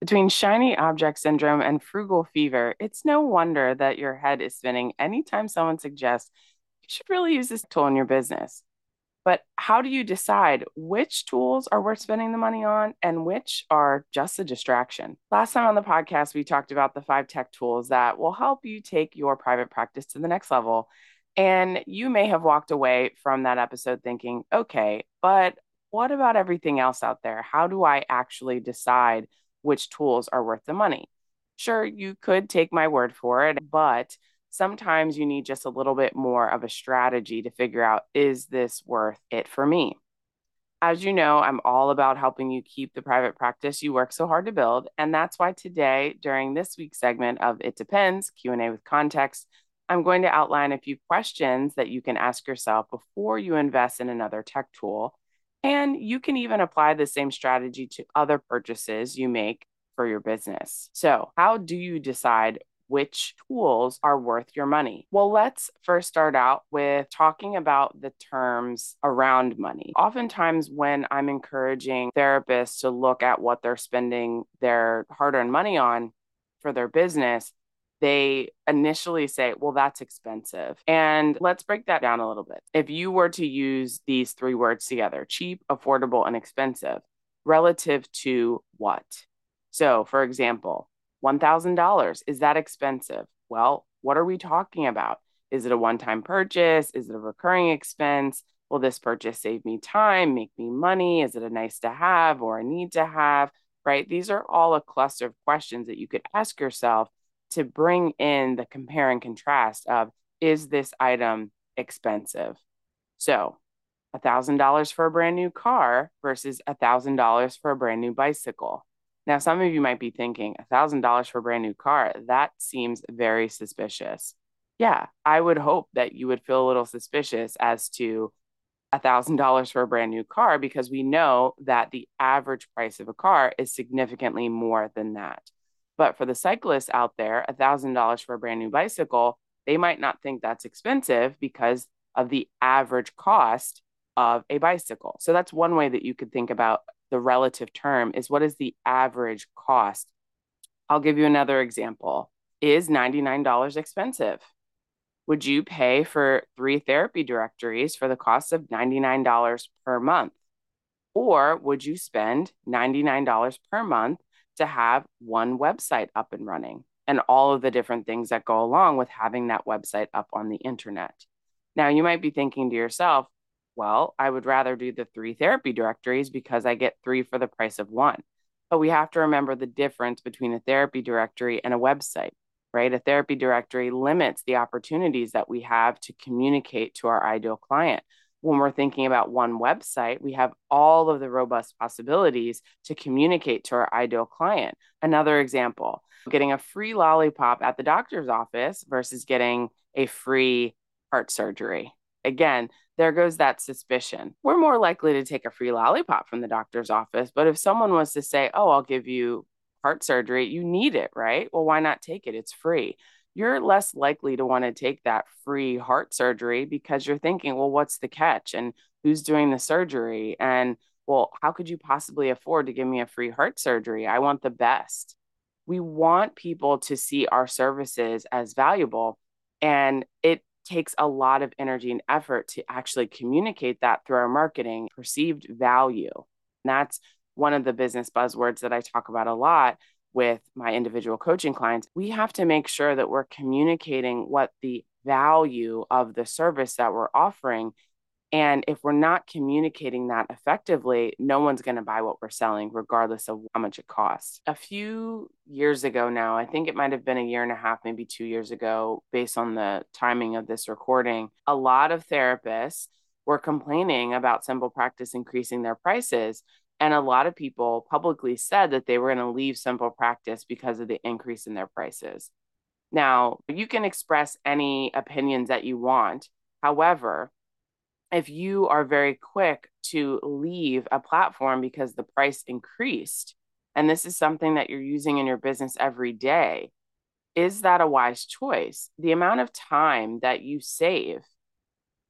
Between shiny object syndrome and frugal fever, it's no wonder that your head is spinning anytime someone suggests you should really use this tool in your business. But how do you decide which tools are worth spending the money on and which are just a distraction? Last time on the podcast, we talked about the five tech tools that will help you take your private practice to the next level. And you may have walked away from that episode thinking, okay, but what about everything else out there? How do I actually decide which tools are worth the money? Sure, you could take my word for it, but sometimes you need just a little bit more of a strategy to figure out is this worth it for me? As you know, I'm all about helping you keep the private practice you work so hard to build, and that's why today during this week's segment of It Depends Q&A with context, I'm going to outline a few questions that you can ask yourself before you invest in another tech tool. And you can even apply the same strategy to other purchases you make for your business. So, how do you decide which tools are worth your money? Well, let's first start out with talking about the terms around money. Oftentimes, when I'm encouraging therapists to look at what they're spending their hard earned money on for their business, they initially say, well, that's expensive. And let's break that down a little bit. If you were to use these three words together cheap, affordable, and expensive, relative to what? So, for example, $1,000. Is that expensive? Well, what are we talking about? Is it a one time purchase? Is it a recurring expense? Will this purchase save me time, make me money? Is it a nice to have or a need to have? Right? These are all a cluster of questions that you could ask yourself to bring in the compare and contrast of is this item expensive? So, $1,000 for a brand new car versus $1,000 for a brand new bicycle. Now, some of you might be thinking, $1,000 for a brand new car, that seems very suspicious. Yeah, I would hope that you would feel a little suspicious as to $1,000 for a brand new car because we know that the average price of a car is significantly more than that. But for the cyclists out there, $1,000 for a brand new bicycle, they might not think that's expensive because of the average cost of a bicycle. So that's one way that you could think about the relative term is what is the average cost? I'll give you another example. Is $99 expensive? Would you pay for three therapy directories for the cost of $99 per month? Or would you spend $99 per month to have one website up and running and all of the different things that go along with having that website up on the internet? Now, you might be thinking to yourself, well, I would rather do the three therapy directories because I get three for the price of one. But we have to remember the difference between a therapy directory and a website, right? A therapy directory limits the opportunities that we have to communicate to our ideal client. When we're thinking about one website, we have all of the robust possibilities to communicate to our ideal client. Another example getting a free lollipop at the doctor's office versus getting a free heart surgery. Again, there goes that suspicion. We're more likely to take a free lollipop from the doctor's office. But if someone was to say, oh, I'll give you heart surgery, you need it, right? Well, why not take it? It's free. You're less likely to want to take that free heart surgery because you're thinking, well, what's the catch? And who's doing the surgery? And well, how could you possibly afford to give me a free heart surgery? I want the best. We want people to see our services as valuable. And it takes a lot of energy and effort to actually communicate that through our marketing, perceived value. And that's one of the business buzzwords that I talk about a lot with my individual coaching clients. We have to make sure that we're communicating what the value of the service that we're offering and if we're not communicating that effectively, no one's going to buy what we're selling, regardless of how much it costs. A few years ago now, I think it might have been a year and a half, maybe two years ago, based on the timing of this recording, a lot of therapists were complaining about Simple Practice increasing their prices. And a lot of people publicly said that they were going to leave Simple Practice because of the increase in their prices. Now, you can express any opinions that you want. However, if you are very quick to leave a platform because the price increased, and this is something that you're using in your business every day, is that a wise choice? The amount of time that you save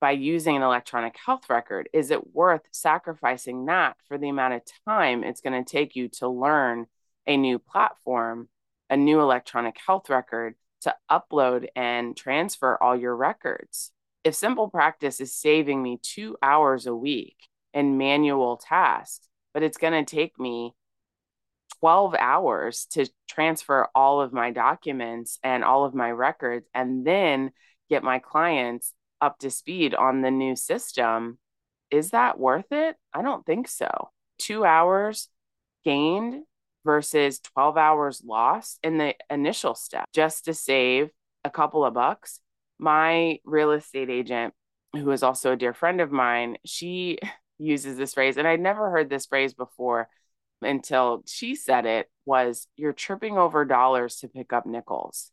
by using an electronic health record, is it worth sacrificing that for the amount of time it's going to take you to learn a new platform, a new electronic health record to upload and transfer all your records. If Simple Practice is saving me two hours a week in manual tasks, but it's going to take me 12 hours to transfer all of my documents and all of my records and then get my clients up to speed on the new system. Is that worth it? I don't think so. Two hours gained versus 12 hours lost in the initial step just to save a couple of bucks. My real estate agent, who is also a dear friend of mine, she uses this phrase, and I'd never heard this phrase before until she said it was you're tripping over dollars to pick up nickels.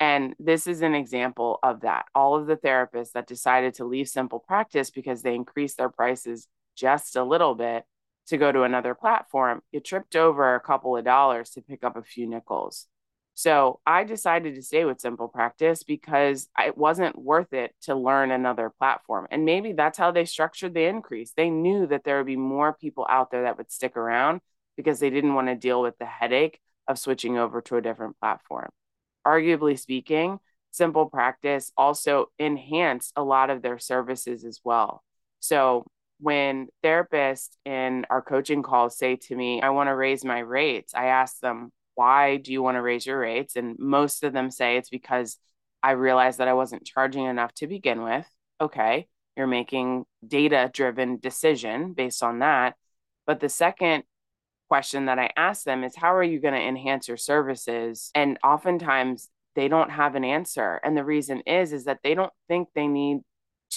And this is an example of that. All of the therapists that decided to leave simple practice because they increased their prices just a little bit to go to another platform, you tripped over a couple of dollars to pick up a few nickels. So I decided to stay with Simple Practice because it wasn't worth it to learn another platform. And maybe that's how they structured the increase. They knew that there would be more people out there that would stick around because they didn't want to deal with the headache of switching over to a different platform. Arguably speaking, Simple Practice also enhanced a lot of their services as well. So when therapists in our coaching calls say to me, I want to raise my rates, I ask them, why do you want to raise your rates? And most of them say it's because I realized that I wasn't charging enough to begin with. Okay, you're making data driven decision based on that. But the second question that I ask them is how are you going to enhance your services? And oftentimes they don't have an answer. And the reason is is that they don't think they need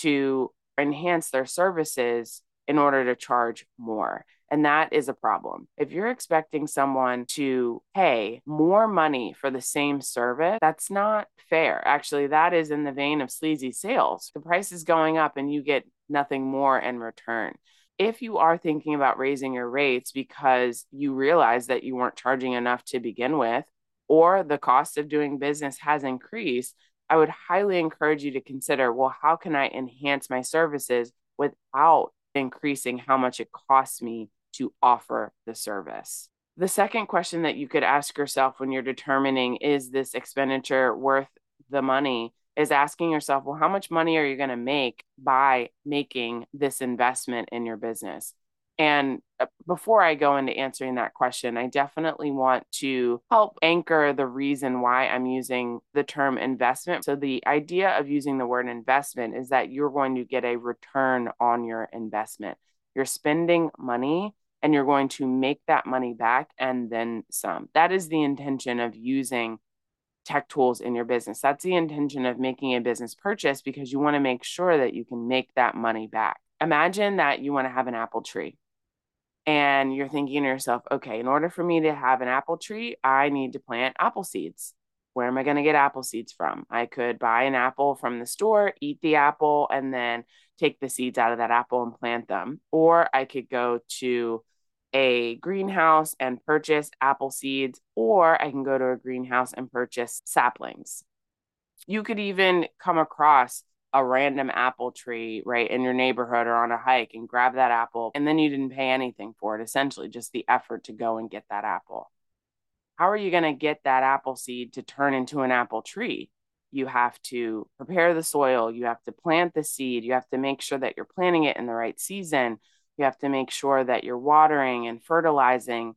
to enhance their services in order to charge more. And that is a problem. If you're expecting someone to pay more money for the same service, that's not fair. Actually, that is in the vein of sleazy sales. The price is going up and you get nothing more in return if you are thinking about raising your rates because you realize that you weren't charging enough to begin with, or the cost of doing business has increased, I would highly encourage you to consider well, how can I enhance my services without increasing how much it costs me to offer the service? The second question that you could ask yourself when you're determining is this expenditure worth the money is asking yourself, well, how much money are you going to make by making this investment in your business? And uh, before I go into answering that question, I definitely want to help anchor the reason why I'm using the term investment. So, the idea of using the word investment is that you're going to get a return on your investment. You're spending money and you're going to make that money back and then some. That is the intention of using tech tools in your business. That's the intention of making a business purchase because you want to make sure that you can make that money back. Imagine that you want to have an apple tree and you're thinking to yourself, okay, in order for me to have an apple tree, I need to plant apple seeds. Where am I going to get apple seeds from? I could buy an apple from the store, eat the apple, and then take the seeds out of that apple and plant them. Or I could go to a greenhouse and purchase apple seeds, or I can go to a greenhouse and purchase saplings. You could even come across a random apple tree right in your neighborhood or on a hike and grab that apple, and then you didn't pay anything for it, essentially, just the effort to go and get that apple. How are you going to get that apple seed to turn into an apple tree? You have to prepare the soil, you have to plant the seed, you have to make sure that you're planting it in the right season you have to make sure that you're watering and fertilizing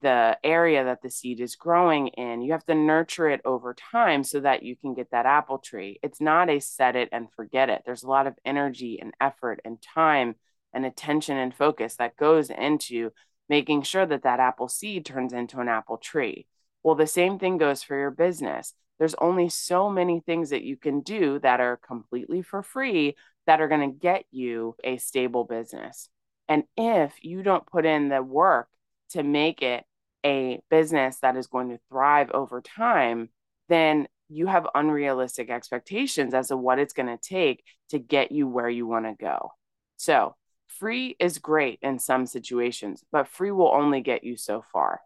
the area that the seed is growing in. You have to nurture it over time so that you can get that apple tree. It's not a set it and forget it. There's a lot of energy and effort and time and attention and focus that goes into making sure that that apple seed turns into an apple tree. Well, the same thing goes for your business. There's only so many things that you can do that are completely for free that are going to get you a stable business. And if you don't put in the work to make it a business that is going to thrive over time, then you have unrealistic expectations as to what it's going to take to get you where you want to go. So, free is great in some situations, but free will only get you so far.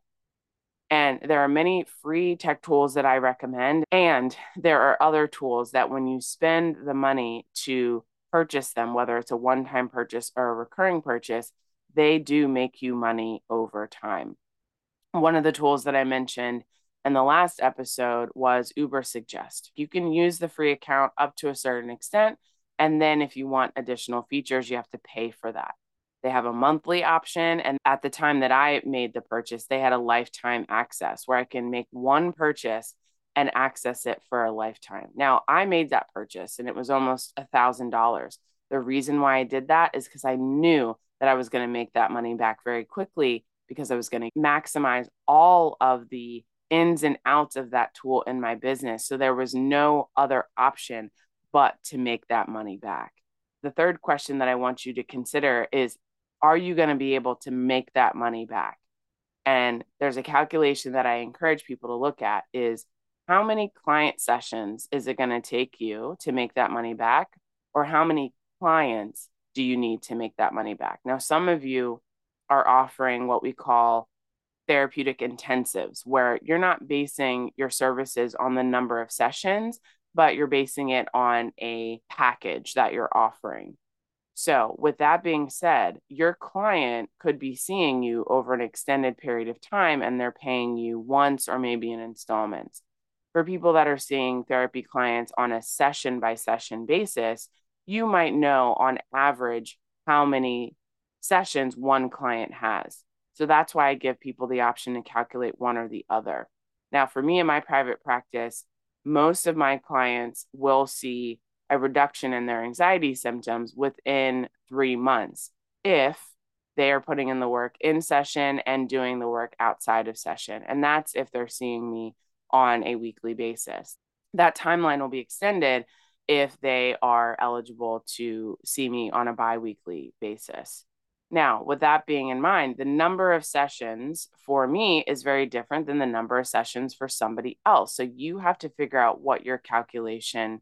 And there are many free tech tools that I recommend. And there are other tools that when you spend the money to purchase them, whether it's a one time purchase or a recurring purchase, they do make you money over time. One of the tools that I mentioned in the last episode was Uber Suggest. You can use the free account up to a certain extent. And then if you want additional features, you have to pay for that. They have a monthly option. And at the time that I made the purchase, they had a lifetime access where I can make one purchase and access it for a lifetime. Now, I made that purchase and it was almost a $1,000. The reason why I did that is because I knew that I was going to make that money back very quickly because I was going to maximize all of the ins and outs of that tool in my business. So there was no other option but to make that money back. The third question that I want you to consider is Are you going to be able to make that money back? And there's a calculation that I encourage people to look at is how many client sessions is it going to take you to make that money back? Or how many clients do you need to make that money back? Now, some of you are offering what we call therapeutic intensives, where you're not basing your services on the number of sessions, but you're basing it on a package that you're offering. So, with that being said, your client could be seeing you over an extended period of time and they're paying you once or maybe in installments. For people that are seeing therapy clients on a session by session basis, you might know on average how many sessions one client has. So that's why I give people the option to calculate one or the other. Now, for me in my private practice, most of my clients will see a reduction in their anxiety symptoms within three months if they are putting in the work in session and doing the work outside of session. And that's if they're seeing me on a weekly basis. That timeline will be extended if they are eligible to see me on a bi weekly basis. Now, with that being in mind, the number of sessions for me is very different than the number of sessions for somebody else. So you have to figure out what your calculation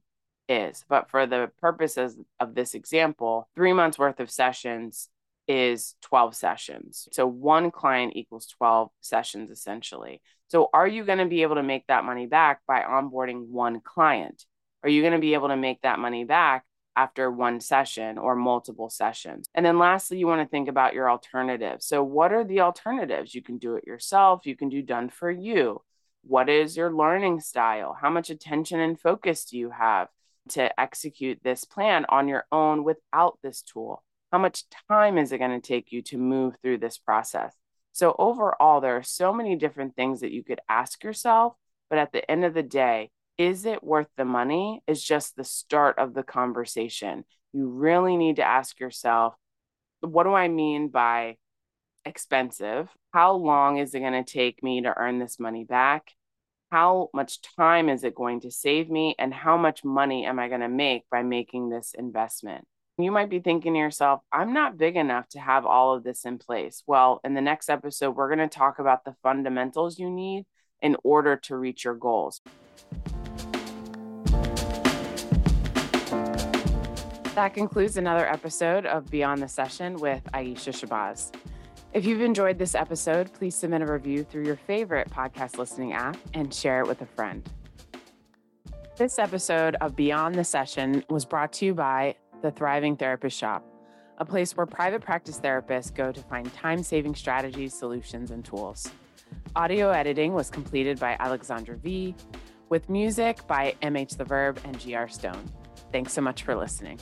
is. But for the purposes of this example, three months worth of sessions is 12 sessions. So one client equals 12 sessions essentially. So are you going to be able to make that money back by onboarding one client? Are you going to be able to make that money back after one session or multiple sessions. And then lastly, you want to think about your alternatives. So, what are the alternatives? You can do it yourself, you can do done for you. What is your learning style? How much attention and focus do you have to execute this plan on your own without this tool? How much time is it going to take you to move through this process? So, overall, there are so many different things that you could ask yourself. But at the end of the day, is it worth the money is just the start of the conversation. You really need to ask yourself, what do I mean by expensive? How long is it going to take me to earn this money back? How much time is it going to save me? And how much money am I going to make by making this investment? You might be thinking to yourself, I'm not big enough to have all of this in place. Well, in the next episode, we're going to talk about the fundamentals you need in order to reach your goals. That concludes another episode of Beyond the Session with Aisha Shabazz. If you've enjoyed this episode, please submit a review through your favorite podcast listening app and share it with a friend. This episode of Beyond the Session was brought to you by the Thriving Therapist Shop, a place where private practice therapists go to find time saving strategies, solutions, and tools. Audio editing was completed by Aleksandra V, with music by MH The Verb and GR Stone. Thanks so much for listening.